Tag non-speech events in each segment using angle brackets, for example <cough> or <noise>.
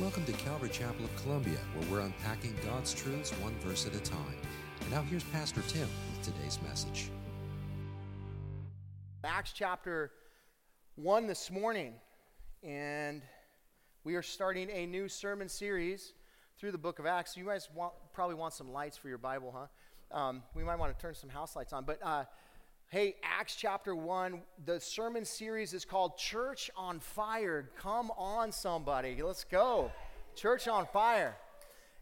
Welcome to Calvary Chapel of Columbia, where we're unpacking God's truths one verse at a time. And now here's Pastor Tim with today's message. Acts chapter 1 this morning, and we are starting a new sermon series through the book of Acts. You guys want, probably want some lights for your Bible, huh? Um, we might want to turn some house lights on. But uh, hey, Acts chapter 1, the sermon series is called Church on Fire. Come on, somebody. Let's go. Church on Fire.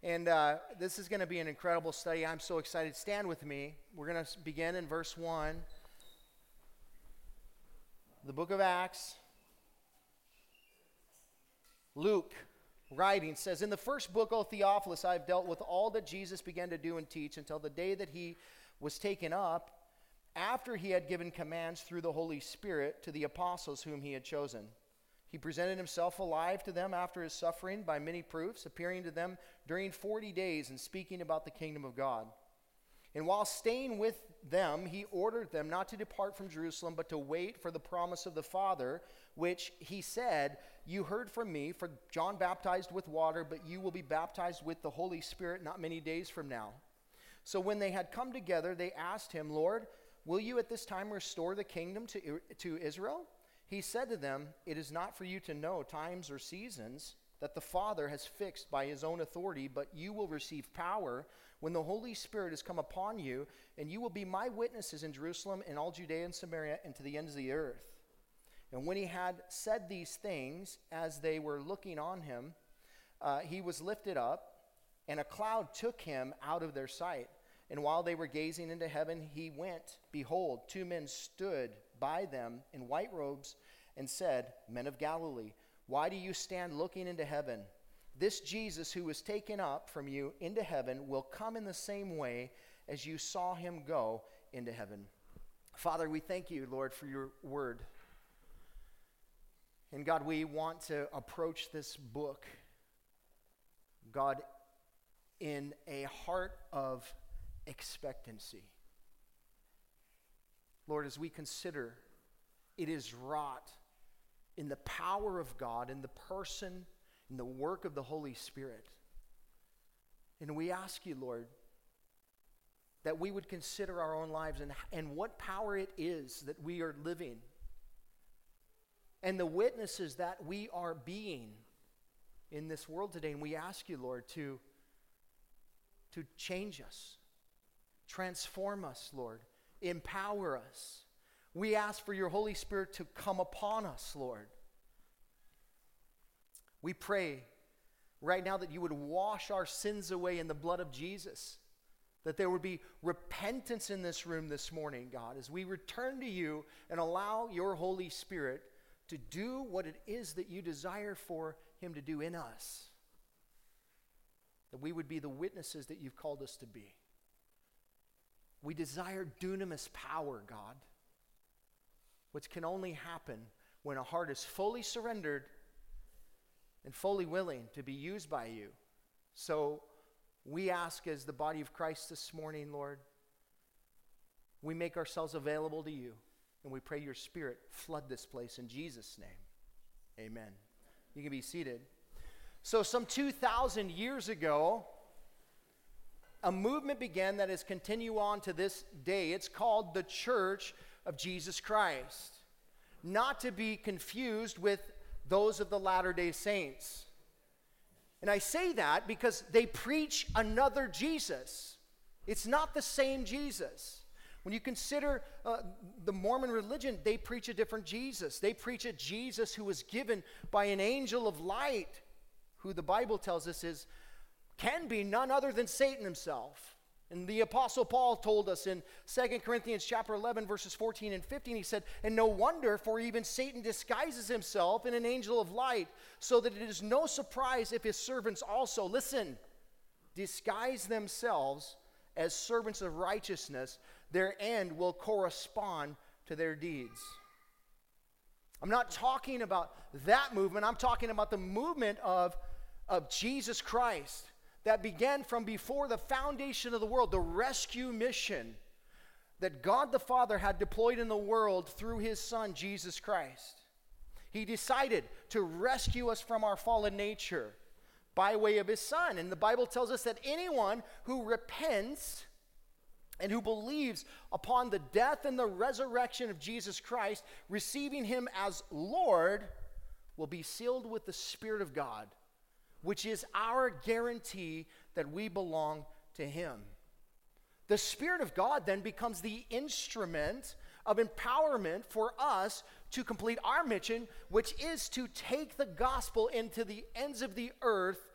And uh, this is going to be an incredible study. I'm so excited. Stand with me. We're going to begin in verse 1. The book of Acts. Luke writing says, In the first book, O Theophilus, I have dealt with all that Jesus began to do and teach until the day that he was taken up, after he had given commands through the Holy Spirit to the apostles whom he had chosen. He presented himself alive to them after his suffering by many proofs, appearing to them during 40 days and speaking about the kingdom of God. And while staying with them, he ordered them not to depart from Jerusalem, but to wait for the promise of the Father, which he said, You heard from me, for John baptized with water, but you will be baptized with the Holy Spirit not many days from now. So when they had come together, they asked him, Lord, will you at this time restore the kingdom to, to Israel? He said to them, It is not for you to know times or seasons that the Father has fixed by his own authority, but you will receive power when the Holy Spirit has come upon you, and you will be my witnesses in Jerusalem and all Judea and Samaria and to the ends of the earth. And when he had said these things, as they were looking on him, uh, he was lifted up, and a cloud took him out of their sight. And while they were gazing into heaven, he went. Behold, two men stood by them in white robes and said, Men of Galilee, why do you stand looking into heaven? This Jesus who was taken up from you into heaven will come in the same way as you saw him go into heaven. Father, we thank you, Lord, for your word. And God, we want to approach this book, God, in a heart of expectancy. Lord, as we consider it is wrought in the power of God, in the person, in the work of the Holy Spirit. And we ask you, Lord, that we would consider our own lives and, and what power it is that we are living and the witnesses that we are being in this world today. And we ask you, Lord, to, to change us, transform us, Lord, empower us. We ask for your Holy Spirit to come upon us, Lord. We pray right now that you would wash our sins away in the blood of Jesus. That there would be repentance in this room this morning, God, as we return to you and allow your Holy Spirit to do what it is that you desire for him to do in us. That we would be the witnesses that you've called us to be. We desire dunamis power, God, which can only happen when a heart is fully surrendered and fully willing to be used by you. So we ask, as the body of Christ this morning, Lord, we make ourselves available to you. And we pray your spirit flood this place in Jesus' name. Amen. You can be seated. So, some 2,000 years ago, a movement began that has continued on to this day. It's called the Church of Jesus Christ. Not to be confused with those of the Latter day Saints. And I say that because they preach another Jesus. It's not the same Jesus. When you consider uh, the Mormon religion, they preach a different Jesus. They preach a Jesus who was given by an angel of light, who the Bible tells us is can be none other than Satan himself. And the apostle Paul told us in 2 Corinthians chapter 11 verses 14 and 15 he said, "And no wonder for even Satan disguises himself in an angel of light, so that it is no surprise if his servants also listen, disguise themselves as servants of righteousness, their end will correspond to their deeds." I'm not talking about that movement. I'm talking about the movement of of Jesus Christ that began from before the foundation of the world, the rescue mission that God the Father had deployed in the world through his Son, Jesus Christ. He decided to rescue us from our fallen nature by way of his son. And the Bible tells us that anyone who repents and who believes upon the death and the resurrection of Jesus Christ, receiving him as Lord, will be sealed with the Spirit of God, which is our guarantee that we belong to him. The Spirit of God then becomes the instrument of empowerment for us to complete our mission, which is to take the gospel into the ends of the earth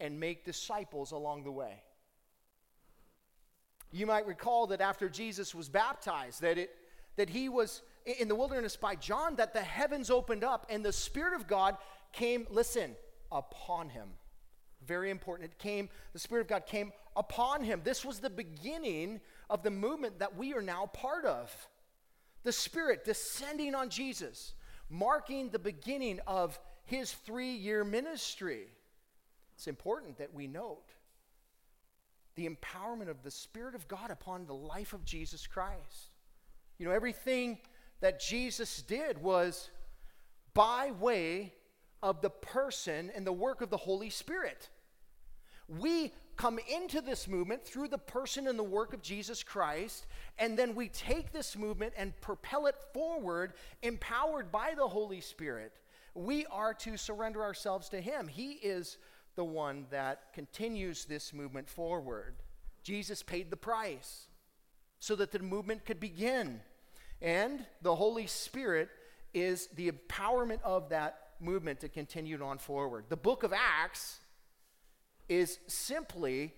and make disciples along the way. You might recall that after Jesus was baptized, that it that he was in the wilderness by John, that the heavens opened up and the Spirit of God came, listen, upon him. Very important. It came, the Spirit of God came upon him. This was the beginning of the movement that we are now part of. The Spirit descending on Jesus, marking the beginning of his three year ministry. It's important that we note the empowerment of the Spirit of God upon the life of Jesus Christ. You know, everything that Jesus did was by way of the person and the work of the Holy Spirit. We come into this movement through the person and the work of Jesus Christ, and then we take this movement and propel it forward, empowered by the Holy Spirit. We are to surrender ourselves to Him. He is the one that continues this movement forward. Jesus paid the price so that the movement could begin. And the Holy Spirit is the empowerment of that movement to continue on forward. The book of Acts is simply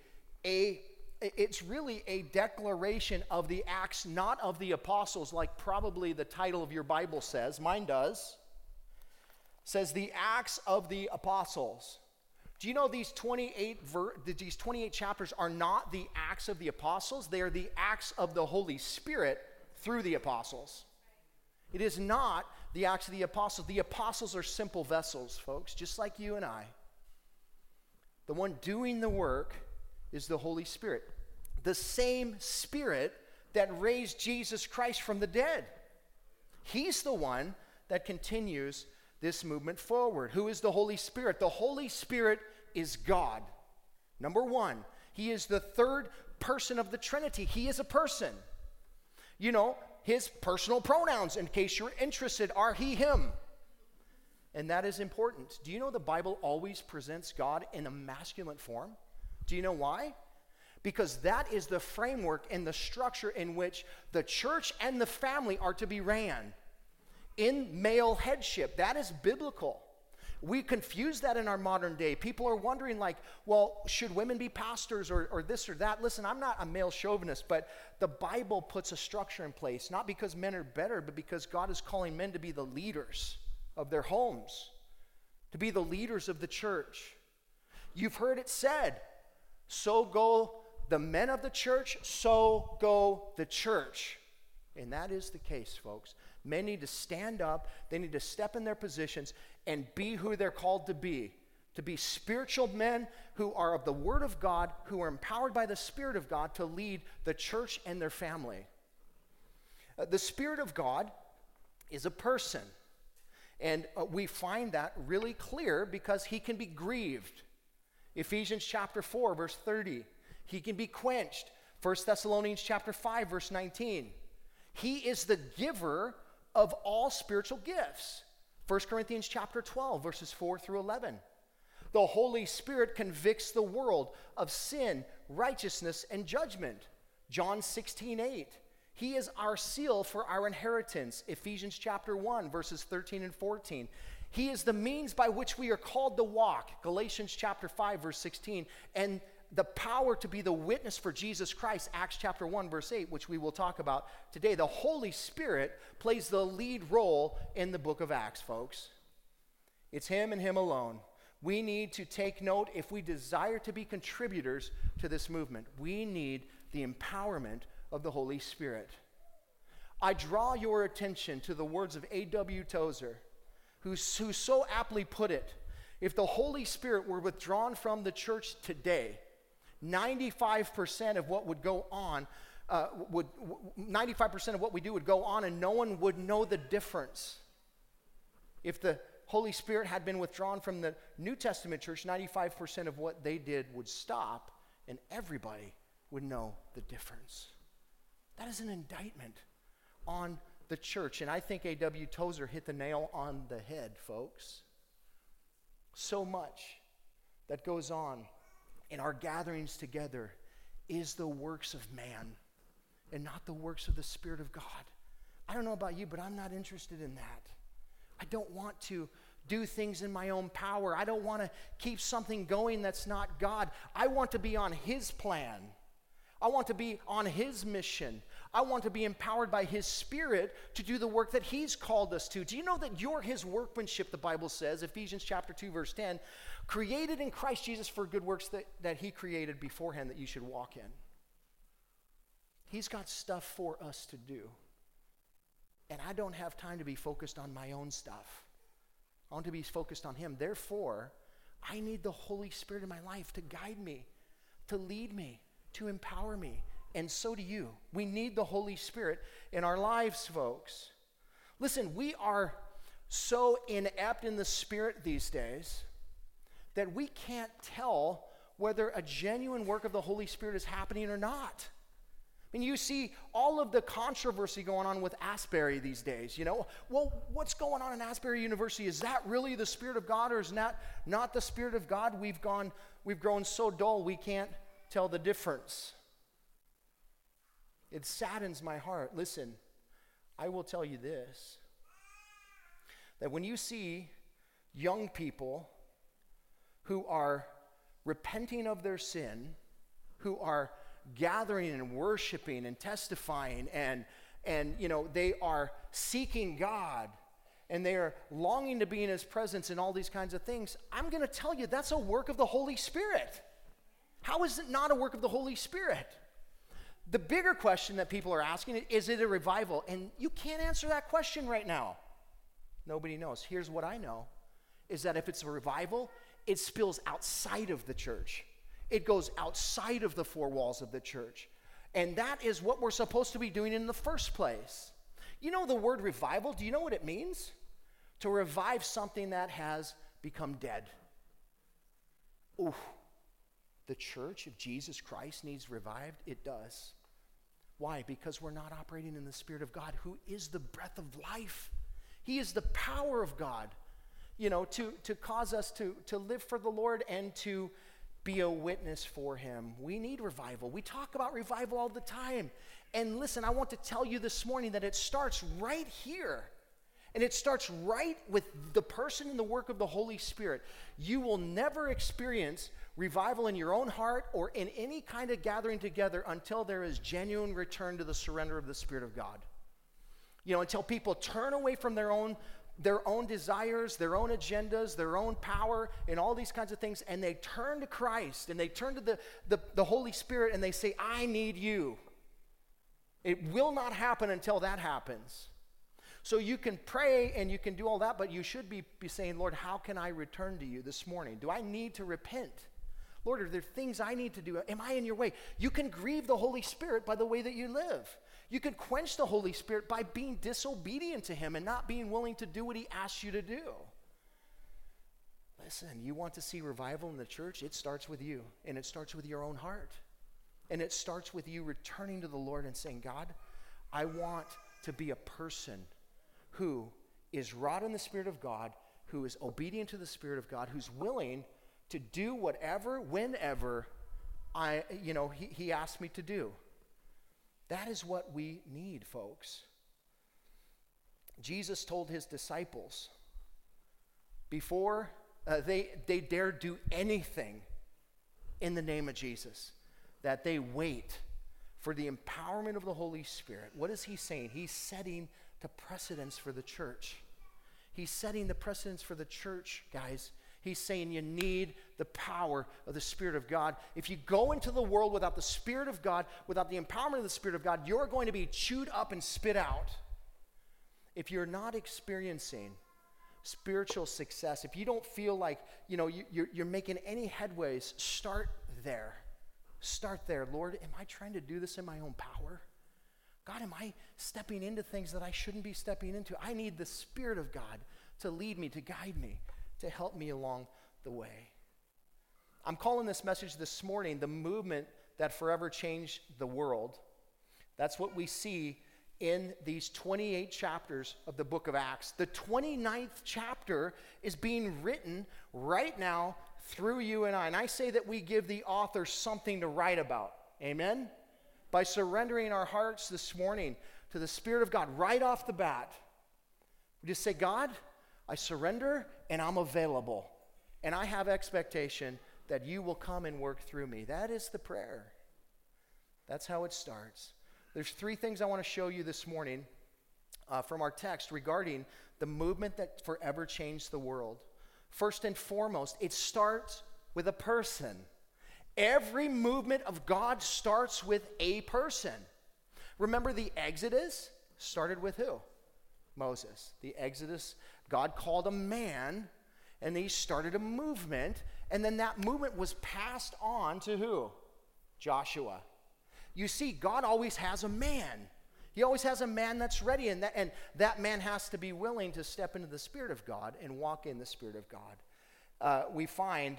a it's really a declaration of the acts not of the apostles like probably the title of your bible says mine does says the acts of the apostles do you know these 28 ver- these 28 chapters are not the acts of the apostles? They are the acts of the Holy Spirit through the apostles. It is not the acts of the apostles. The apostles are simple vessels, folks, just like you and I. The one doing the work is the Holy Spirit. The same Spirit that raised Jesus Christ from the dead. He's the one that continues this movement forward. Who is the Holy Spirit? The Holy Spirit is God. Number one, He is the third person of the Trinity. He is a person. You know, His personal pronouns, in case you're interested, are He, Him. And that is important. Do you know the Bible always presents God in a masculine form? Do you know why? Because that is the framework and the structure in which the church and the family are to be ran in male headship. That is biblical. We confuse that in our modern day. People are wondering, like, well, should women be pastors or, or this or that? Listen, I'm not a male chauvinist, but the Bible puts a structure in place, not because men are better, but because God is calling men to be the leaders of their homes, to be the leaders of the church. You've heard it said, so go the men of the church, so go the church. And that is the case, folks. Men need to stand up, they need to step in their positions and be who they're called to be. To be spiritual men who are of the Word of God, who are empowered by the Spirit of God to lead the church and their family. Uh, the Spirit of God is a person. And uh, we find that really clear because he can be grieved. Ephesians chapter 4, verse 30. He can be quenched. 1 Thessalonians chapter 5, verse 19. He is the giver of all spiritual gifts. 1 Corinthians chapter 12 verses 4 through 11. The Holy Spirit convicts the world of sin, righteousness and judgment. John 16, 8. He is our seal for our inheritance. Ephesians chapter 1 verses 13 and 14. He is the means by which we are called to walk. Galatians chapter 5 verse 16. And the power to be the witness for Jesus Christ, Acts chapter 1, verse 8, which we will talk about today. The Holy Spirit plays the lead role in the book of Acts, folks. It's Him and Him alone. We need to take note if we desire to be contributors to this movement. We need the empowerment of the Holy Spirit. I draw your attention to the words of A.W. Tozer, who, who so aptly put it if the Holy Spirit were withdrawn from the church today, 95% of what would go on uh, would 95% of what we do would go on and no one would know the difference if the Holy Spirit had been withdrawn from the New Testament church, 95% of what they did would stop, and everybody would know the difference. That is an indictment on the church. And I think A.W. Tozer hit the nail on the head, folks. So much that goes on in our gatherings together is the works of man and not the works of the Spirit of God. I don't know about you, but I'm not interested in that. I don't want to do things in my own power. I don't want to keep something going that's not God. I want to be on His plan. I want to be on His mission. I want to be empowered by His Spirit to do the work that He's called us to. Do you know that you're His workmanship, the Bible says, Ephesians chapter 2, verse 10, created in Christ Jesus for good works that, that He created beforehand that you should walk in? He's got stuff for us to do. And I don't have time to be focused on my own stuff. I want to be focused on Him. Therefore, I need the Holy Spirit in my life to guide me, to lead me, to empower me. And so do you. We need the Holy Spirit in our lives, folks. Listen, we are so inept in the Spirit these days that we can't tell whether a genuine work of the Holy Spirit is happening or not. I mean, you see all of the controversy going on with Asbury these days. You know, well, what's going on in Asbury University? Is that really the Spirit of God or is that not the Spirit of God? We've gone, we've grown so dull we can't tell the difference. It saddens my heart. Listen, I will tell you this that when you see young people who are repenting of their sin, who are gathering and worshiping and testifying and and you know they are seeking God and they are longing to be in his presence and all these kinds of things i'm going to tell you that's a work of the holy spirit how is it not a work of the holy spirit the bigger question that people are asking is it a revival and you can't answer that question right now nobody knows here's what i know is that if it's a revival it spills outside of the church it goes outside of the four walls of the church. And that is what we're supposed to be doing in the first place. You know the word revival? Do you know what it means? To revive something that has become dead. The church of Jesus Christ needs revived? It does. Why? Because we're not operating in the Spirit of God, who is the breath of life. He is the power of God, you know, to, to cause us to, to live for the Lord and to be a witness for him. We need revival. We talk about revival all the time. And listen, I want to tell you this morning that it starts right here. And it starts right with the person and the work of the Holy Spirit. You will never experience revival in your own heart or in any kind of gathering together until there is genuine return to the surrender of the Spirit of God. You know, until people turn away from their own their own desires, their own agendas, their own power, and all these kinds of things, and they turn to Christ and they turn to the, the, the, Holy Spirit and they say, I need you. It will not happen until that happens. So you can pray and you can do all that, but you should be, be saying, Lord, how can I return to you this morning? Do I need to repent? Lord, are there things I need to do? Am I in your way? You can grieve the Holy Spirit by the way that you live. You can quench the Holy Spirit by being disobedient to Him and not being willing to do what He asks you to do. Listen, you want to see revival in the church? It starts with you, and it starts with your own heart. And it starts with you returning to the Lord and saying, God, I want to be a person who is wrought in the Spirit of God, who is obedient to the Spirit of God, who's willing to do whatever, whenever I, you know, he, he asked me to do. That is what we need, folks. Jesus told his disciples before uh, they, they dare do anything in the name of Jesus, that they wait for the empowerment of the Holy Spirit. What is he saying? He's setting the precedence for the church. He's setting the precedence for the church, guys. He's saying you need the power of the Spirit of God. If you go into the world without the Spirit of God, without the empowerment of the Spirit of God, you're going to be chewed up and spit out. If you're not experiencing spiritual success, if you don't feel like you know you, you're, you're making any headways, start there. Start there. Lord, am I trying to do this in my own power? God, am I stepping into things that I shouldn't be stepping into? I need the Spirit of God to lead me, to guide me, to help me along the way. I'm calling this message this morning the movement that forever changed the world. That's what we see in these 28 chapters of the book of Acts. The 29th chapter is being written right now through you and I. And I say that we give the author something to write about. Amen? By surrendering our hearts this morning to the Spirit of God right off the bat, we just say, God, I surrender and I'm available. And I have expectation that you will come and work through me. That is the prayer. That's how it starts. There's three things I want to show you this morning uh, from our text regarding the movement that forever changed the world. First and foremost, it starts with a person. Every movement of God starts with a person. Remember the Exodus started with who? Moses. The Exodus, God called a man and he started a movement, and then that movement was passed on to who? Joshua. You see, God always has a man. He always has a man that's ready, and that, and that man has to be willing to step into the Spirit of God and walk in the Spirit of God. Uh, we find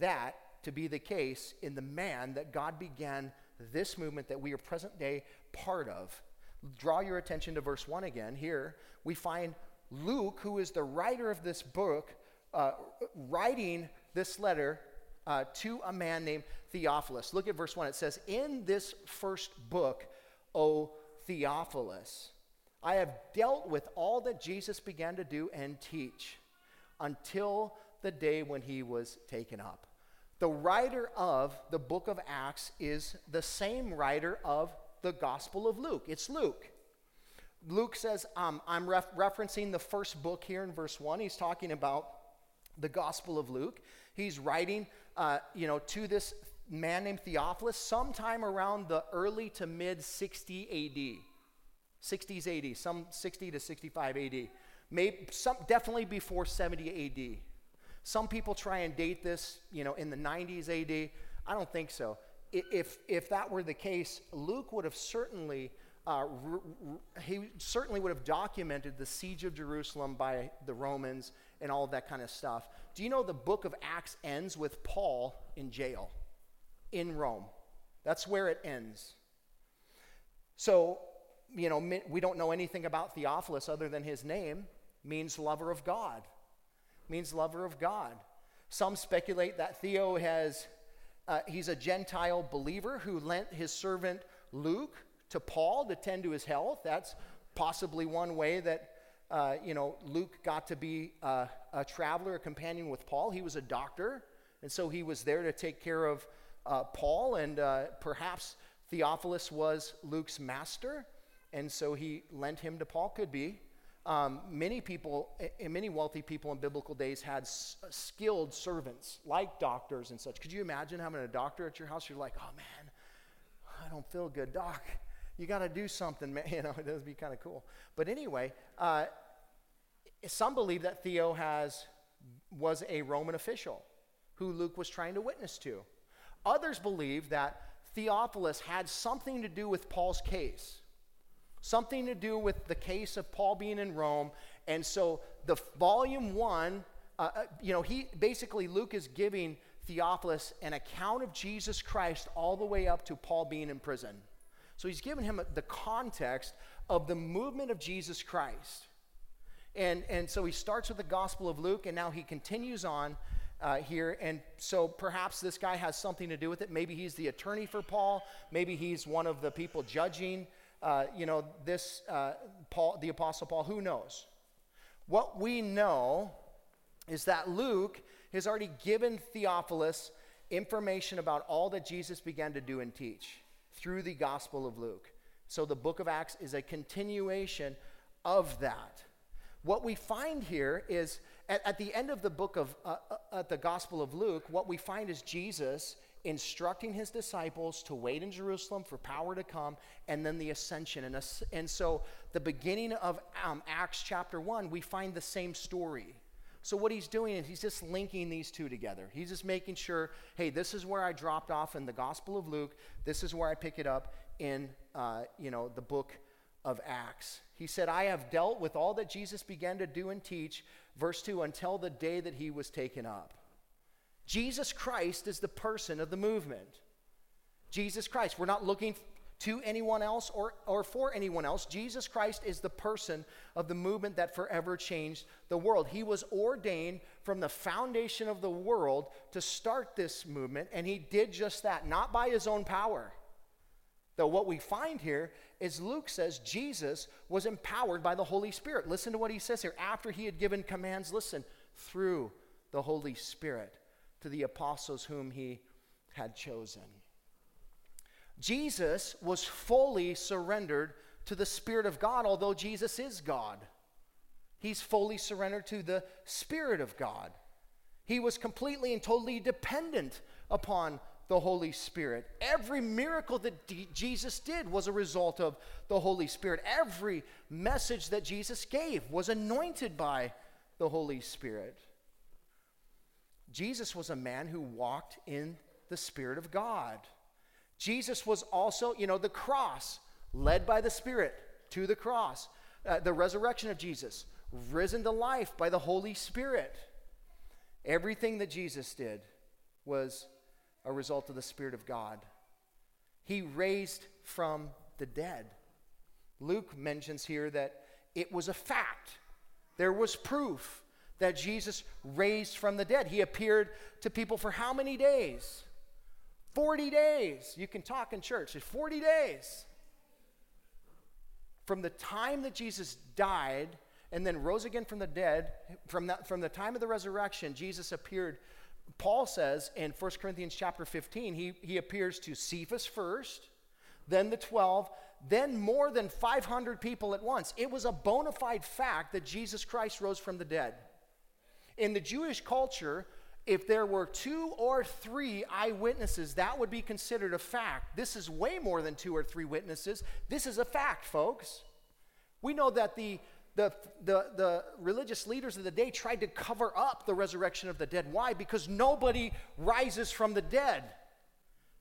that to be the case in the man that God began this movement that we are present day part of. Draw your attention to verse 1 again. Here we find Luke, who is the writer of this book, uh, writing this letter uh, to a man named Theophilus. Look at verse 1. It says, In this first book, O Theophilus, I have dealt with all that Jesus began to do and teach until the day when he was taken up. The writer of the book of Acts is the same writer of the Gospel of Luke. It's Luke. Luke says, um, I'm ref- referencing the first book here in verse 1. He's talking about the Gospel of Luke. He's writing, uh, you know, to this man named Theophilus sometime around the early to mid 60 AD. 60s AD, some 60 to 65 AD. Maybe some, definitely before 70 AD. Some people try and date this, you know, in the 90s AD. I don't think so. If, if that were the case, Luke would have certainly, uh, he certainly would have documented the siege of Jerusalem by the Romans and all of that kind of stuff. Do you know the book of Acts ends with Paul in jail in Rome? That's where it ends. So, you know, we don't know anything about Theophilus other than his name means lover of God. Means lover of God. Some speculate that Theo has, uh, he's a Gentile believer who lent his servant Luke to Paul to tend to his health. That's possibly one way that uh, you know, Luke got to be uh, a traveler, a companion with Paul. He was a doctor, and so he was there to take care of uh, Paul, and uh, perhaps Theophilus was Luke's master, and so he lent him to Paul. Could be. Um, many people, and many wealthy people in biblical days had s- skilled servants, like doctors and such. Could you imagine having a doctor at your house? You're like, oh man, I don't feel good, doc. You got to do something, man. <laughs> You know, it does be kind of cool. But anyway, uh, some believe that Theo has, was a Roman official who Luke was trying to witness to. Others believe that Theophilus had something to do with Paul's case, something to do with the case of Paul being in Rome. And so the volume one, uh, uh you know, he basically, Luke is giving Theophilus an account of Jesus Christ all the way up to Paul being in prison. So he's giving him the context of the movement of Jesus Christ. And, and so he starts with the Gospel of Luke, and now he continues on uh, here. And so perhaps this guy has something to do with it. Maybe he's the attorney for Paul. Maybe he's one of the people judging, uh, you know, this uh, Paul, the Apostle Paul. Who knows? What we know is that Luke has already given Theophilus information about all that Jesus began to do and teach through the Gospel of Luke. So the book of Acts is a continuation of that what we find here is at, at the end of the book of uh, uh, at the gospel of luke what we find is jesus instructing his disciples to wait in jerusalem for power to come and then the ascension and, and so the beginning of um, acts chapter 1 we find the same story so what he's doing is he's just linking these two together he's just making sure hey this is where i dropped off in the gospel of luke this is where i pick it up in uh, you know the book of Acts. He said, I have dealt with all that Jesus began to do and teach Verse 2 until the day that he was taken up. Jesus Christ is the person of the movement. Jesus Christ. We're not looking to anyone else or, or for anyone else. Jesus Christ is the person of the movement that forever changed the world. He was ordained from the foundation of the world to start this movement, and he did just that, not by his own power. Though what we find here is Luke says Jesus was empowered by the Holy Spirit. Listen to what he says here. After he had given commands, listen, through the Holy Spirit to the apostles whom he had chosen. Jesus was fully surrendered to the Spirit of God, although Jesus is God. He's fully surrendered to the Spirit of God. He was completely and totally dependent upon the Holy Spirit. Every miracle that D- Jesus did was a result of the Holy Spirit. Every message that Jesus gave was anointed by the Holy Spirit. Jesus was a man who walked in the Spirit of God. Jesus was also, you know, the cross, led by the Spirit to the cross. Uh, the resurrection of Jesus, risen to life by the Holy Spirit. Everything that Jesus did was a result of the Spirit of God. He raised from the dead. Luke mentions here that it was a fact. There was proof that Jesus raised from the dead. He appeared to people for how many days? 40 days. You can talk in church. It's 40 days. From the time that Jesus died and then rose again from the dead, from, that, from the time of the resurrection, Jesus appeared. Paul says in 1 Corinthians chapter 15, he, he appears to Cephas first, then the 12, then more than 500 people at once. It was a bona fide fact that Jesus Christ rose from the dead. In the Jewish culture, if there were two or three eyewitnesses, that would be considered a fact. This is way more than two or three witnesses. This is a fact, folks. We know that the, the, the, the religious leaders of the day tried to cover up the resurrection of the dead. Why? Because nobody rises from the dead.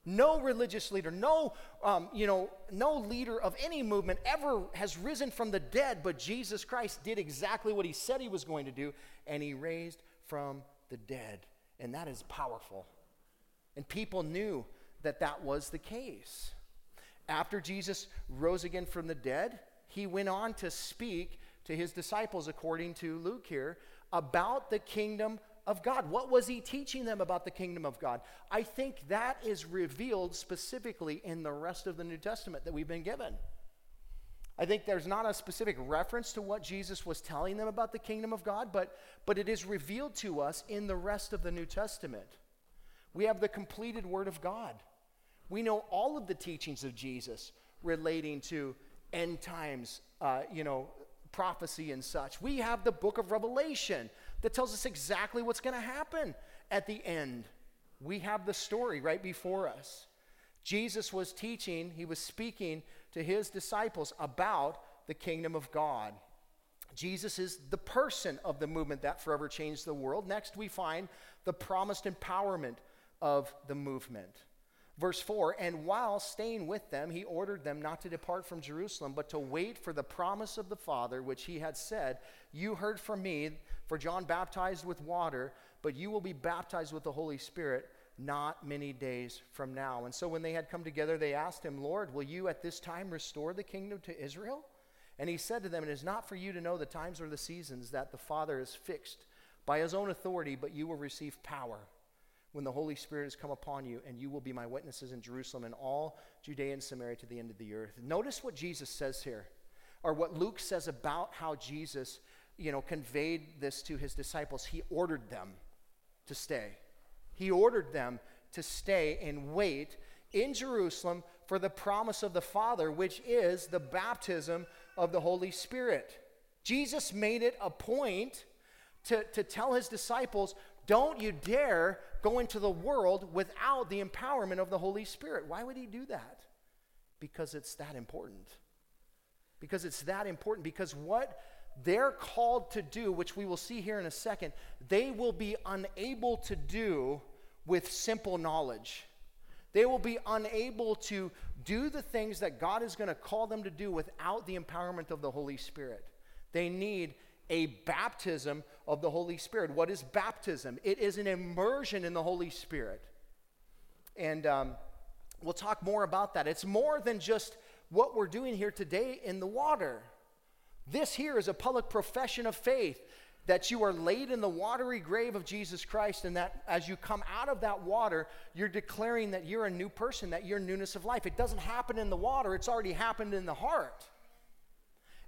No religious leader, no, um, you know, no leader of any movement ever has risen from the dead, but Jesus Christ did exactly what he said he was going to do, and he raised from the dead. And that is powerful. And people knew that that was the case. After Jesus rose again from the dead, he went on to speak to his disciples, according to Luke here, about the kingdom of God. What was he teaching them about the kingdom of God? I think that is revealed specifically in the rest of the New Testament that we've been given. I think there's not a specific reference to what Jesus was telling them about the kingdom of God, but, but it is revealed to us in the rest of the New Testament. We have the completed Word of God. We know all of the teachings of Jesus relating to end times, uh, you know, prophecy and such. We have the book of Revelation that tells us exactly what's going to happen at the end. We have the story right before us. Jesus was teaching, he was speaking to his disciples about the kingdom of God. Jesus is the person of the movement that forever changed the world. Next, we find the promised empowerment of the movement. Verse 4 And while staying with them, he ordered them not to depart from Jerusalem, but to wait for the promise of the Father, which he had said, You heard from me, for John baptized with water, but you will be baptized with the Holy Spirit not many days from now. And so when they had come together, they asked him, Lord, will you at this time restore the kingdom to Israel? And he said to them, It is not for you to know the times or the seasons that the Father has fixed by his own authority, but you will receive power when the Holy Spirit has come upon you, and you will be my witnesses in Jerusalem and all Judea and Samaria to the end of the earth. Notice what Jesus says here, or what Luke says about how Jesus, you know, conveyed this to his disciples. He ordered them to stay. He ordered them to stay and wait in Jerusalem for the promise of the Father, which is the baptism of the Holy Spirit. Jesus made it a point to, to tell his disciples, don't you dare go into the world without the empowerment of the Holy Spirit. Why would he do that? Because it's that important. Because it's that important. Because what they're called to do, which we will see here in a second, they will be unable to do with simple knowledge. They will be unable to do the things that God is going to call them to do without the empowerment of the Holy Spirit. They need a baptism of the Holy Spirit. What is baptism? It is an immersion in the Holy Spirit. And um, we'll talk more about that. It's more than just what we're doing here today in the water. This here is a public profession of faith that you are laid in the watery grave of Jesus Christ, and that as you come out of that water, you're declaring that you're a new person, that you're newness of life. It doesn't happen in the water, it's already happened in the heart.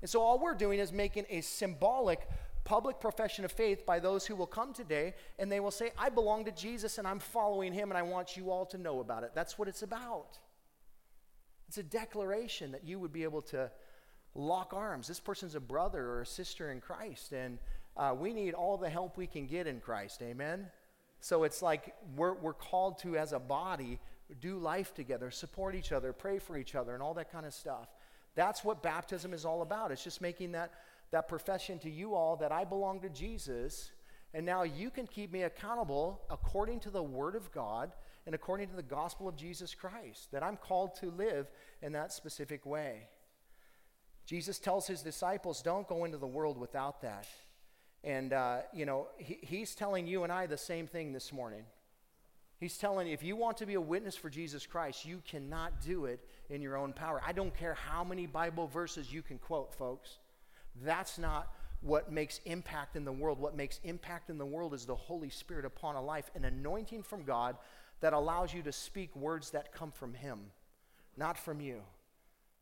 And so all we're doing is making a symbolic public profession of faith by those who will come today and they will say, I belong to Jesus and I'm following him and I want you all to know about it. That's what it's about. It's a declaration that you would be able to lock arms. This person's a brother or a sister in Christ, and uh, we need all the help we can get in Christ. Amen? So it's like we're, we're called to, as a body, do life together, support each other, pray for each other, and all that kind of stuff. That's what baptism is all about. It's just making that, that profession to you all that I belong to Jesus, and now you can keep me accountable according to the Word of God and according to the gospel of Jesus Christ, that I'm called to live in that specific way. Jesus tells his disciples, don't go into the world without that. And, uh, you know, he, he's telling you and I the same thing this morning. He's telling you, if you want to be a witness for Jesus Christ, you cannot do it in your own power. I don't care how many Bible verses you can quote, folks. That's not what makes impact in the world. What makes impact in the world is the Holy Spirit upon a life, an anointing from God that allows you to speak words that come from Him, not from you.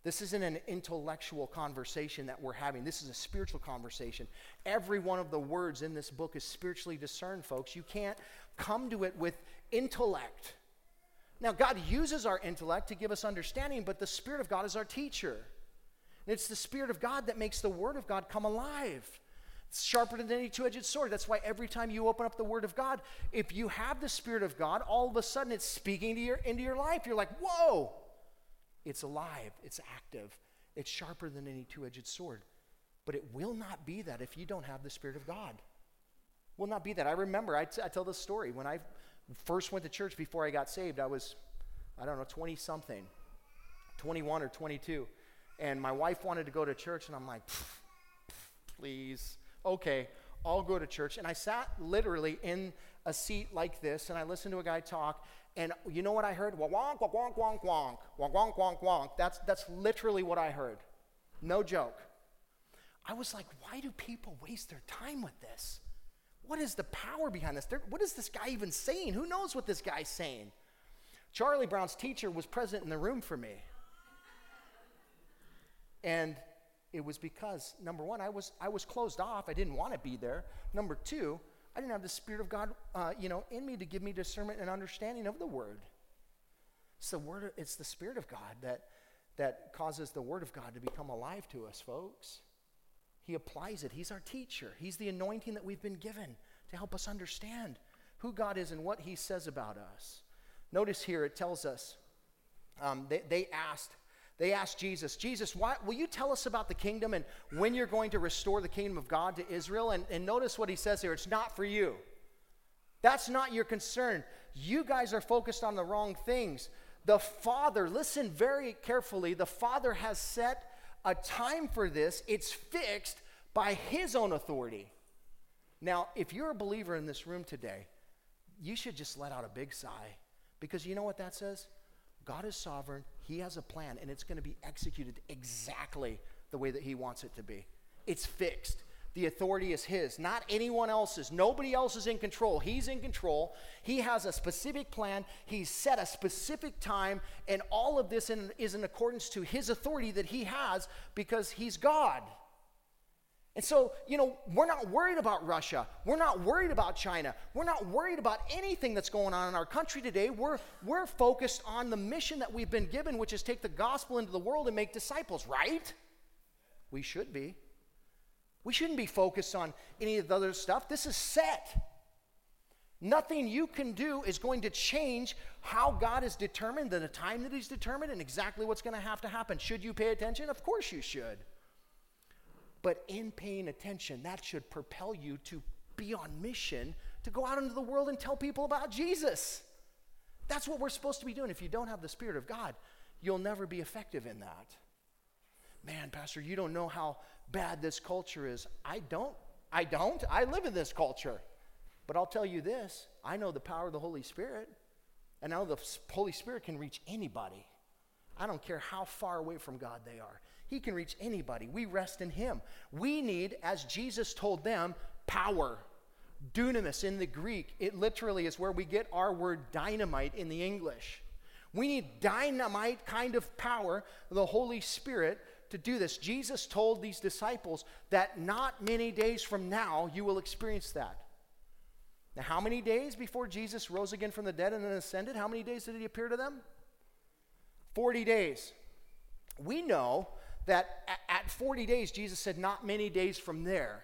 This isn't an intellectual conversation that we're having. This is a spiritual conversation. Every one of the words in this book is spiritually discerned, folks. You can't come to it with intellect. Now, God uses our intellect to give us understanding, but the Spirit of God is our teacher. And it's the Spirit of God that makes the Word of God come alive. It's sharper than any two edged sword. That's why every time you open up the Word of God, if you have the Spirit of God, all of a sudden it's speaking to your, into your life. You're like, whoa, it's alive, it's active, it's sharper than any two edged sword. But it will not be that if you don't have the Spirit of God. Will not be that. I remember, I, t- I tell this story. When I first went to church before I got saved, I was, I don't know, 20 something, 21 or 22. And my wife wanted to go to church, and I'm like, please, okay, I'll go to church. And I sat literally in a seat like this, and I listened to a guy talk, and you know what I heard? Wonk, wonk, wonk, wonk, wonk, wonk, wonk, wonk, wonk. That's, that's literally what I heard. No joke. I was like, why do people waste their time with this? What is the power behind this? They're, what is this guy even saying? Who knows what this guy's saying? Charlie Brown's teacher was present in the room for me. And it was because, number one, I was, I was closed off. I didn't want to be there. Number two, I didn't have the Spirit of God, uh, you know, in me to give me discernment and understanding of the Word. It's the Word. It's the Spirit of God that that causes the Word of God to become alive to us, folks. He applies it. He's our teacher. He's the anointing that we've been given to help us understand who God is and what He says about us. Notice here it tells us um, they, they asked they asked Jesus, Jesus, why, will you tell us about the kingdom and when you're going to restore the kingdom of God to Israel? And, and notice what he says here it's not for you. That's not your concern. You guys are focused on the wrong things. The Father, listen very carefully, the Father has set a time for this, it's fixed by His own authority. Now, if you're a believer in this room today, you should just let out a big sigh because you know what that says? God is sovereign, He has a plan, and it's going to be executed exactly the way that He wants it to be. It's fixed. The authority is His, not anyone else's. Nobody else is in control. He's in control. He has a specific plan. He's set a specific time, and all of this in, is in accordance to His authority that He has because He's God. And so, you know, we're not worried about Russia. We're not worried about China. We're not worried about anything that's going on in our country today. We're, we're focused on the mission that we've been given, which is take the gospel into the world and make disciples, right? We should be. We shouldn't be focused on any of the other stuff. This is set. Nothing you can do is going to change how God is determined, the time that He's determined, and exactly what's going to have to happen. Should you pay attention? Of course you should. But in paying attention, that should propel you to be on mission to go out into the world and tell people about Jesus. That's what we're supposed to be doing. If you don't have the Spirit of God, you'll never be effective in that. Man, Pastor, you don't know how bad this culture is. I don't. I don't. I live in this culture. But I'll tell you this I know the power of the Holy Spirit, and I know the Holy Spirit can reach anybody. I don't care how far away from God they are. He can reach anybody. We rest in Him. We need, as Jesus told them, power. Dunamis in the Greek, it literally is where we get our word dynamite in the English. We need dynamite kind of power, the Holy Spirit, to do this. Jesus told these disciples that not many days from now you will experience that. Now, how many days before Jesus rose again from the dead and then ascended? How many days did he appear to them? 40 days. We know that at 40 days, Jesus said, not many days from there.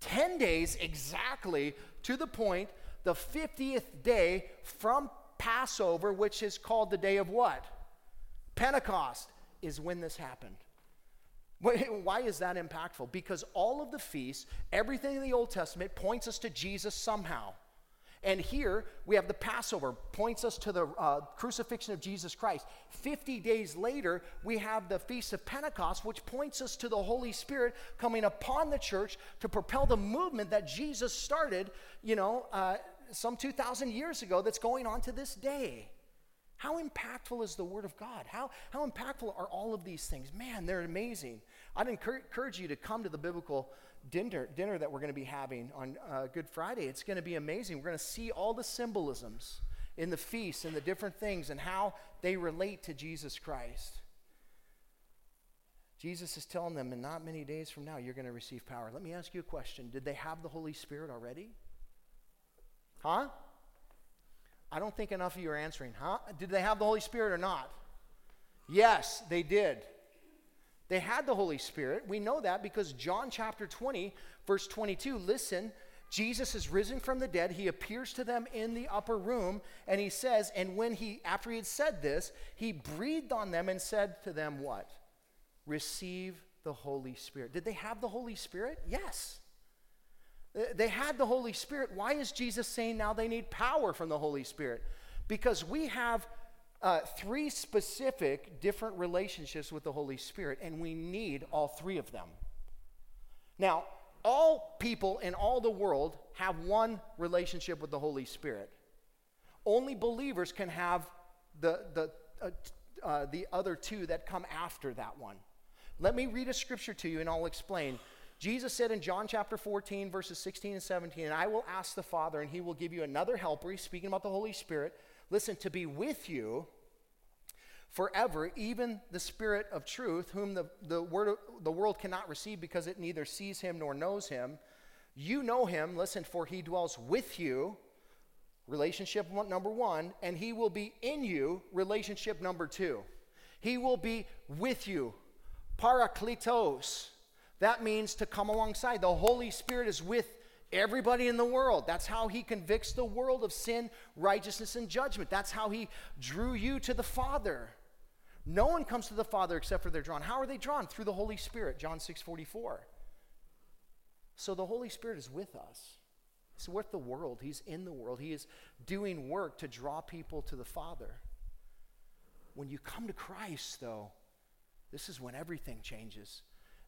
10 days exactly to the point, the 50th day from Passover, which is called the day of what? Pentecost, is when this happened. <laughs> Why is that impactful? Because all of the feasts, everything in the Old Testament points us to Jesus somehow. And here we have the Passover, points us to the uh, crucifixion of Jesus Christ. 50 days later, we have the Feast of Pentecost, which points us to the Holy Spirit coming upon the church to propel the movement that Jesus started, you know, uh, some 2,000 years ago that's going on to this day. How impactful is the Word of God? How, how impactful are all of these things? Man, they're amazing. I'd encourage you to come to the biblical dinner, dinner that we're going to be having on uh, Good Friday. It's going to be amazing. We're going to see all the symbolisms in the feasts and the different things and how they relate to Jesus Christ. Jesus is telling them, and not many days from now, you're going to receive power. Let me ask you a question Did they have the Holy Spirit already? Huh? I don't think enough of you are answering. Huh? Did they have the Holy Spirit or not? Yes, they did. They had the Holy Spirit. We know that because John chapter 20, verse 22, listen, Jesus is risen from the dead. He appears to them in the upper room, and he says, and when he, after he had said this, he breathed on them and said to them, What? Receive the Holy Spirit. Did they have the Holy Spirit? Yes. They had the Holy Spirit. Why is Jesus saying now they need power from the Holy Spirit? Because we have uh, three specific different relationships with the Holy Spirit, and we need all three of them. Now, all people in all the world have one relationship with the Holy Spirit. Only believers can have the, the, uh, uh, the other two that come after that one. Let me read a scripture to you and I'll explain. Jesus said in John chapter 14, verses 16 and 17, And I will ask the Father, and he will give you another helper. He's speaking about the Holy Spirit listen, to be with you forever, even the Spirit of truth, whom the, the, word, the world cannot receive because it neither sees him nor knows him. You know him, listen, for he dwells with you, relationship number one, and he will be in you, relationship number two. He will be with you, parakletos. That means to come alongside. The Holy Spirit is with Everybody in the world. That's how he convicts the world of sin, righteousness, and judgment. That's how he drew you to the Father. No one comes to the Father except for they're drawn. How are they drawn? Through the Holy Spirit, John 6 44. So the Holy Spirit is with us. He's with the world. He's in the world. He is doing work to draw people to the Father. When you come to Christ, though, this is when everything changes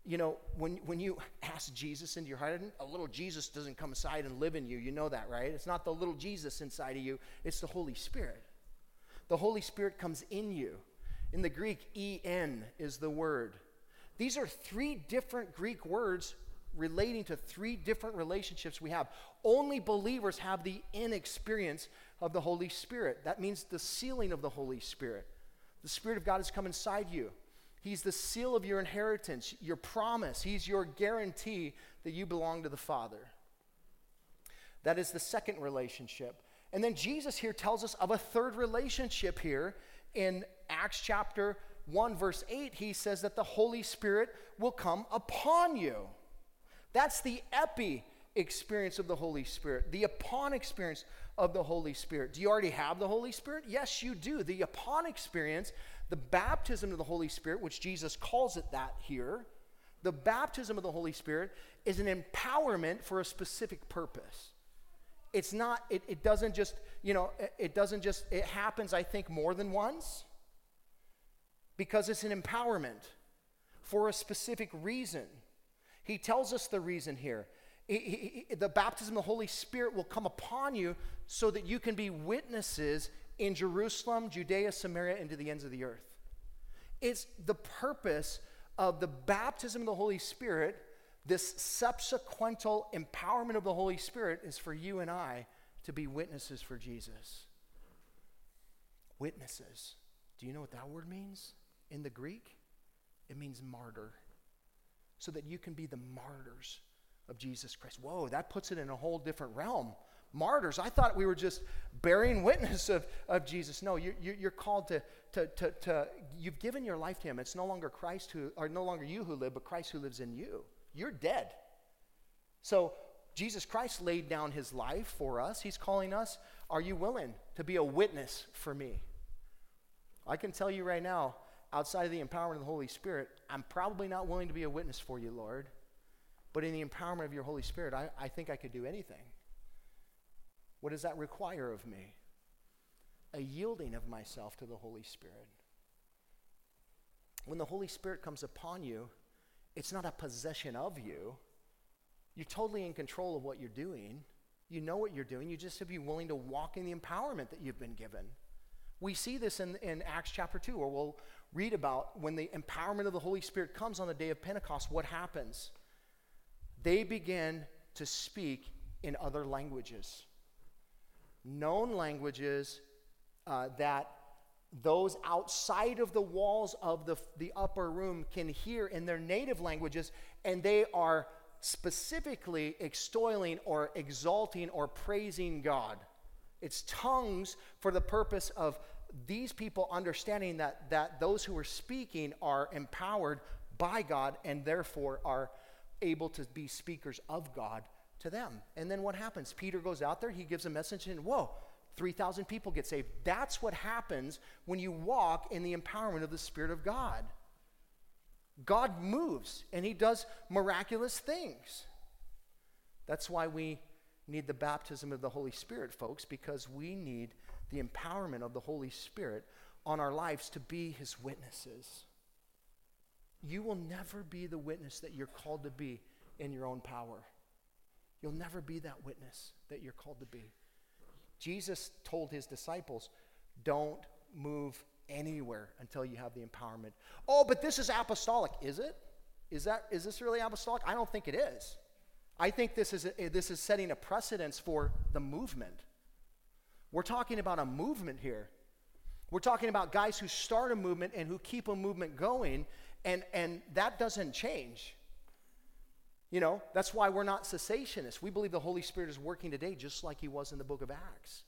you know, when, when you ask Jesus into your heart, a little Jesus doesn't come aside and live in you. You know that, right? It's not the little Jesus inside of you, it's the Holy Spirit. The Holy Spirit comes in you. In the Greek, en is the word. These are three different Greek words relating to three different relationships we have. Only believers have the in experience of the Holy Spirit. That means the sealing of the Holy Spirit. The Spirit of God has come inside you. He's the seal of your inheritance, your promise. He's your guarantee that you belong to the Father. That is the second relationship. And then Jesus here tells us of a third relationship here in Acts chapter 1, verse 8. He says that the Holy Spirit will come upon you. That's the epi experience of the Holy Spirit, the upon experience of the Holy Spirit. Do you already have the Holy Spirit? Yes, you do. The upon experience the baptism of the Holy Spirit, which Jesus calls it that here, the baptism of the Holy Spirit is an empowerment for a specific purpose. It's not, it, it doesn't just, you know, it, it doesn't just, it happens, I think, more than once because it's an empowerment for a specific reason. He tells us the reason here. He, he, he, the baptism of the Holy Spirit will come upon you so that you can be witnesses in Jerusalem, Judea, Samaria, and to the ends of the earth. It's the purpose of the baptism of the Holy Spirit, this subsequental empowerment of the Holy Spirit, is for you and I to be witnesses for Jesus. Witnesses. Do you know what that word means in the Greek? It means martyr. So that you can be the martyrs of Jesus Christ. Whoa, that puts it in a whole different realm. Martyrs. I thought we were just bearing <laughs> witness of, of Jesus. No, you, you, you're called to, to, to, to, you've given your life to Him. It's no longer Christ who, or no longer you who live, but Christ who lives in you. You're dead. So Jesus Christ laid down His life for us. He's calling us, Are you willing to be a witness for me? I can tell you right now, outside of the empowerment of the Holy Spirit, I'm probably not willing to be a witness for you, Lord. But in the empowerment of your Holy Spirit, I, I think I could do anything. What does that require of me? A yielding of myself to the Holy Spirit. When the Holy Spirit comes upon you, it's not a possession of you. You're totally in control of what you're doing. You know what you're doing. You just have to be willing to walk in the empowerment that you've been given. We see this in, in Acts chapter 2, where we'll read about when the empowerment of the Holy Spirit comes on the day of Pentecost, what happens? They begin to speak in other languages, known languages uh, that those outside of the walls of the, the upper room can hear in their native languages, and they are specifically extolling or exalting or praising God. It's tongues for the purpose of these people understanding that, that those who are speaking are empowered by God and therefore are able to be speakers of God to them. And then what happens? Peter goes out there, he gives a message, and whoa, 3,000 people get saved. That's what happens when you walk in the empowerment of the Spirit of God. God moves and he does miraculous things. That's why we need the baptism of the Holy Spirit, folks, because we need the empowerment of the Holy Spirit on our lives to be his witnesses. You will never be the witness that you're called to be in your own power. You'll never be that witness that you're called to be. Jesus told his disciples, don't move anywhere until you have the empowerment. Oh, but this is apostolic. Is it? Is that is this really apostolic? I don't think it is. I think this is a, this is setting a precedence for the movement. We're talking about a movement here. We're talking about guys who start a movement and who keep a movement going, and, and that doesn't change. You know, that's why we're not cessationists. We believe the Holy Spirit is working today just like he was in the book of Acts.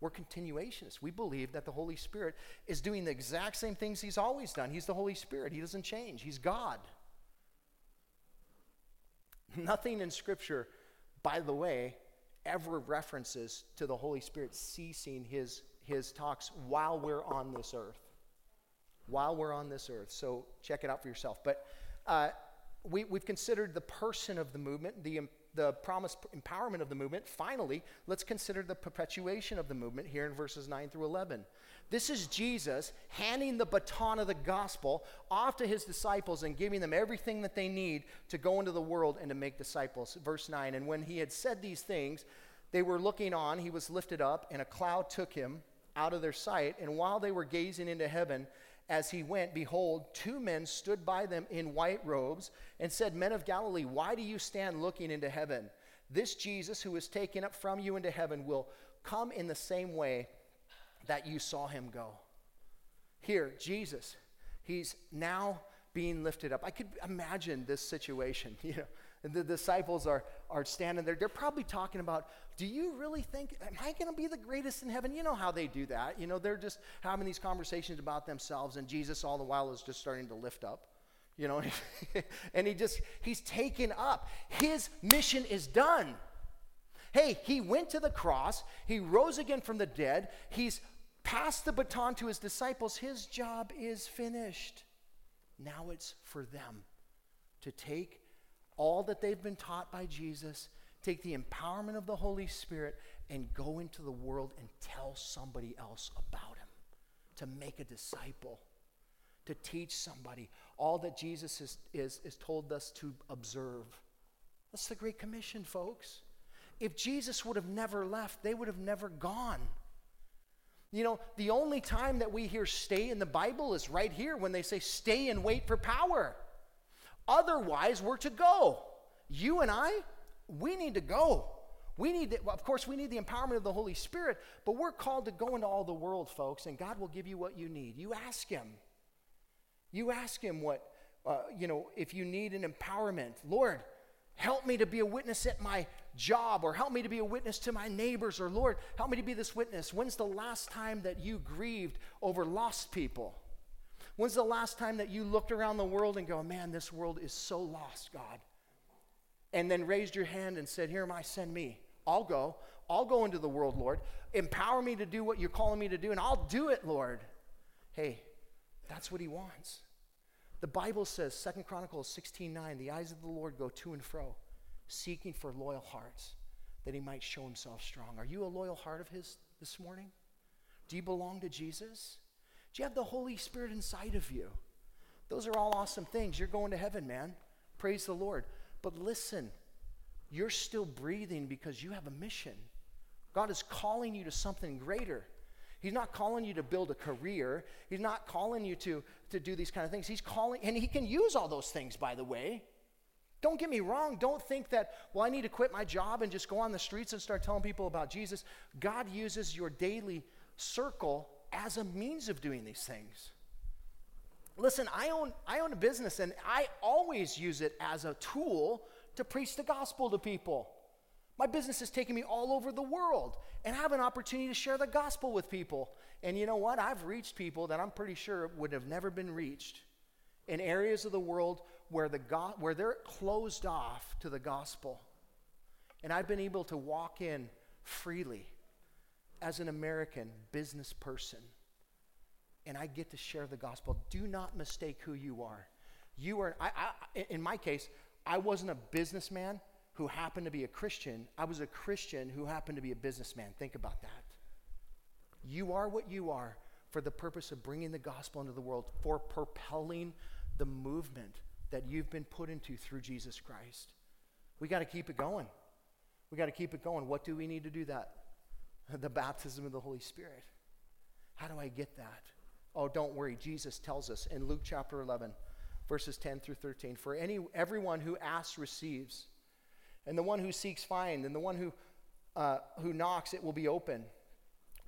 We're continuationists. We believe that the Holy Spirit is doing the exact same things he's always done. He's the Holy Spirit, he doesn't change, he's God. Nothing in Scripture, by the way, ever references to the Holy Spirit ceasing his, his talks while we're on this earth. While we're on this earth. So check it out for yourself. But uh, we, we've considered the person of the movement, the, the promised empowerment of the movement. Finally, let's consider the perpetuation of the movement here in verses 9 through 11. This is Jesus handing the baton of the gospel off to his disciples and giving them everything that they need to go into the world and to make disciples. Verse 9 And when he had said these things, they were looking on, he was lifted up, and a cloud took him out of their sight. And while they were gazing into heaven, as he went, behold, two men stood by them in white robes and said, Men of Galilee, why do you stand looking into heaven? This Jesus who is taken up from you into heaven will come in the same way that you saw him go. Here, Jesus, he's now being lifted up. I could imagine this situation. <laughs> You know, the disciples are, are standing there. They're probably talking about, do you really think, am I going to be the greatest in heaven? You know how they do that. You know, they're just having these conversations about themselves, and Jesus all the while is just starting to lift up. You know, <laughs> and he just, he's taken up. His mission is done. Hey, he went to the cross, he rose again from the dead, he's passed the baton to his disciples, his job is finished. Now it's for them to take all that they've been taught by Jesus, take the empowerment of the Holy Spirit, and go into the world and tell somebody else about him, to make a disciple. to teach somebody all that Jesus is, is, is told us to observe. That's the Great Commission, folks. If Jesus would have never left, they would have never gone. You know, the only time that we hear stay in the Bible is right here when they say stay and wait for power. Otherwise, we're to go. You and I, we need to go. We need, to, well, of course, we need the empowerment of the Holy Spirit, but we're called to go into all the world, folks, and God will give you what you need. You ask Him. You ask Him what, uh, you know, if you need an empowerment. Lord, help me to be a witness at my job, or help me to be a witness to my neighbors, or Lord, help me to be this witness. When's the last time that you grieved over lost people? When's the last time that you looked around the world and go, man, this world is so lost, God? And then raised your hand and said, Here am I, send me. I'll go. I'll go into the world, Lord. Empower me to do what you're calling me to do, and I'll do it, Lord. Hey, that's what he wants. The Bible says, Second Chronicles 16 9, the eyes of the Lord go to and fro, seeking for loyal hearts, that he might show himself strong. Are you a loyal heart of his this morning? Do you belong to Jesus? Do you have the Holy Spirit inside of you? Those are all awesome things. You're going to heaven, man. Praise the Lord. But listen, you're still breathing because you have a mission. God is calling you to something greater. He's not calling you to build a career. He's not calling you to, to do these kind of things. He's calling, and He can use all those things, by the way. Don't get me wrong. Don't think that, well, I need to quit my job and just go on the streets and start telling people about Jesus. God uses your daily circle as a means of doing these things. Listen, I own, I own a business and I always use it as a tool to preach the gospel to people. My business has taken me all over the world and I have an opportunity to share the gospel with people. And you know what? I've reached people that I'm pretty sure would have never been reached in areas of the world where, the go- where they're closed off to the gospel. And I've been able to walk in freely as an American business person and I get to share the gospel. Do not mistake who you are. You are, I, I, in my case, I wasn't a businessman who happened to be a Christian. I was a Christian who happened to be a businessman. Think about that. You are what you are for the purpose of bringing the gospel into the world, for propelling the movement that you've been put into through Jesus Christ. We got to keep it going. We got to keep it going. What do we need to do that? <laughs> The baptism of the Holy Spirit. How do I get that? Oh, don't worry. Jesus tells us in Luke chapter 11, verses 10 through 13 For any, everyone who asks receives, and the one who seeks finds, and the one who, uh, who knocks, it will be open.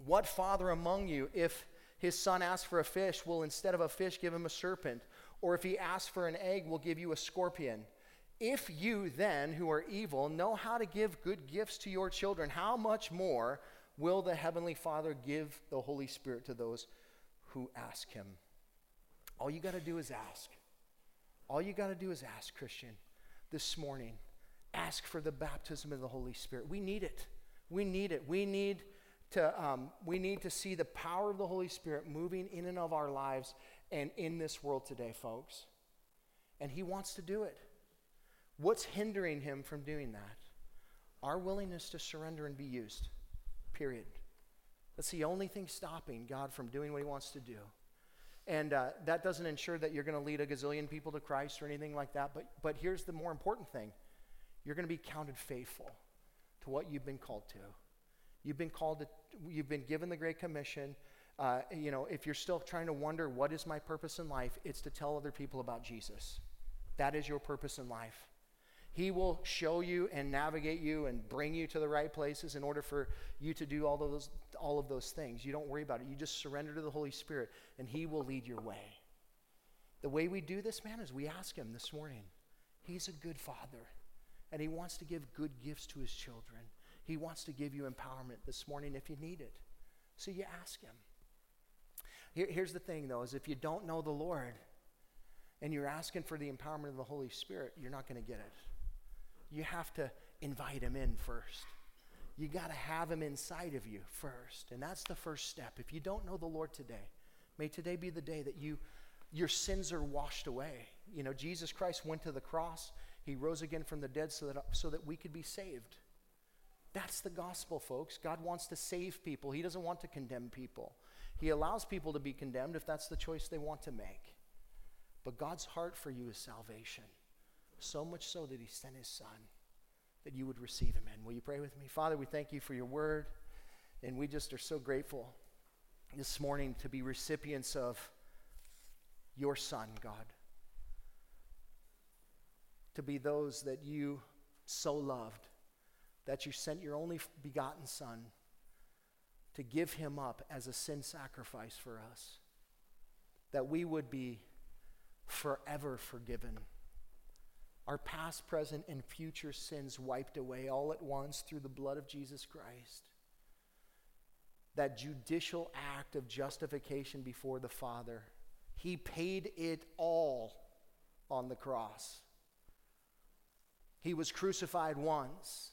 What father among you, if his son asks for a fish, will instead of a fish give him a serpent? Or if he asks for an egg, will give you a scorpion? If you then, who are evil, know how to give good gifts to your children, how much more will the Heavenly Father give the Holy Spirit to those who ask him. All you got to do is ask. All you got to do is ask, Christian, this morning. Ask for the baptism of the Holy Spirit. We need it. We need it. We need to, um, we need to see the power of the Holy Spirit moving in and of our lives and in this world today, folks. And He wants to do it. What's hindering Him from doing that? Our willingness to surrender and be used, period. That's the only thing stopping God from doing what he wants to do. And uh, that doesn't ensure that you're going to lead a gazillion people to Christ or anything like that. But, but here's the more important thing you're going to be counted faithful to what you've been called to. You've been called to, you've been given the Great Commission. Uh, you know, if you're still trying to wonder what is my purpose in life, it's to tell other people about Jesus. That is your purpose in life. He will show you and navigate you and bring you to the right places in order for you to do all those, all of those things. You don't worry about it. You just surrender to the Holy Spirit, and He will lead your way. The way we do this, man, is we ask Him this morning. He's a good Father, and He wants to give good gifts to His children. He wants to give you empowerment this morning if you need it. So you ask Him. Here, here's the thing, though, is if you don't know the Lord and you're asking for the empowerment of the Holy Spirit, you're not going to get it you have to invite him in first. You got to have him inside of you first. And that's the first step. If you don't know the Lord today, may today be the day that you your sins are washed away. You know, Jesus Christ went to the cross. He rose again from the dead so that so that we could be saved. That's the gospel, folks. God wants to save people. He doesn't want to condemn people. He allows people to be condemned if that's the choice they want to make. But God's heart for you is salvation. So much so that he sent his son that you would receive him in. Will you pray with me? Father, we thank you for your word, and we just are so grateful this morning to be recipients of your son, God. To be those that you so loved that you sent your only begotten son to give him up as a sin sacrifice for us, that we would be forever forgiven. Our past, present, and future sins wiped away all at once through the blood of Jesus Christ. That judicial act of justification before the Father, He paid it all on the cross. He was crucified once,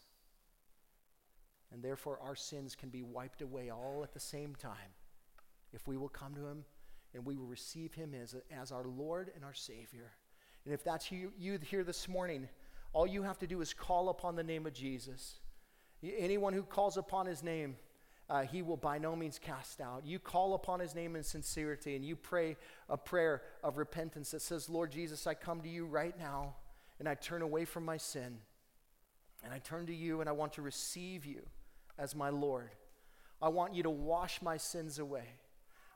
and therefore our sins can be wiped away all at the same time if we will come to Him and we will receive him as, as our Lord and our Savior. And if that's you, here this morning, all you have to do is call upon the name of Jesus. Anyone who calls upon his name, uh, he will by no means cast out. You call upon his name in sincerity and you pray a prayer of repentance that says, Lord Jesus, I come to you right now and I turn away from my sin. And I turn to you and I want to receive you as my Lord. I want you to wash my sins away.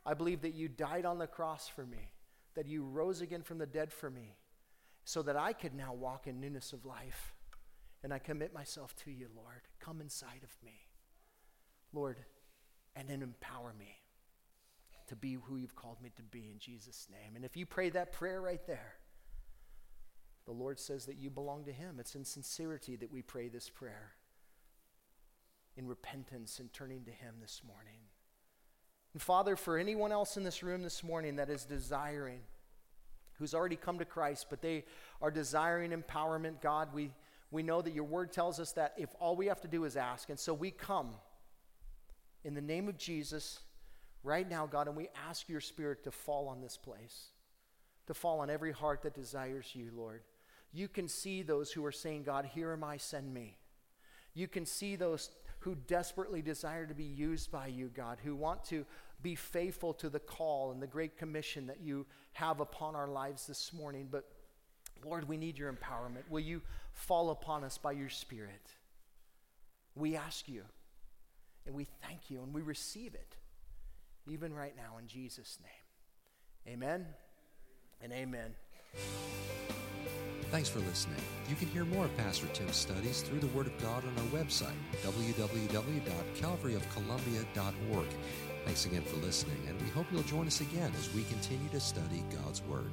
I believe that you died on the cross for me, that you rose again from the dead for me, so that I could now walk in newness of life. And I commit myself to you, Lord. Come inside of me, Lord, and then empower me to be who you've called me to be in Jesus' name. And if you pray that prayer right there, the Lord says that you belong to Him. It's in sincerity that we pray this prayer, in repentance and turning to Him this morning. And Father, for anyone else in this room this morning that is desiring, who's already come to Christ, but they are desiring empowerment, God, we, we know that your word tells us that if all we have to do is ask. And so we come in the name of Jesus right now, God, and we ask your spirit to fall on this place, to fall on every heart that desires you, Lord. You can see those who are saying, God, here am I, send me. You can see those who desperately desire to be used by you, God, who want to be faithful to the call and the great commission that you have upon our lives this morning. But Lord, we need your empowerment. Will you fall upon us by your Spirit? We ask you, and we thank you, and we receive it, even right now, in Jesus' name. Amen and amen. Thanks for listening. You can hear more of Pastor Tim's studies through the Word of God on our website, www.calvaryofcolumbia.org. Thanks again for listening, and we hope you'll join us again as we continue to study God's Word.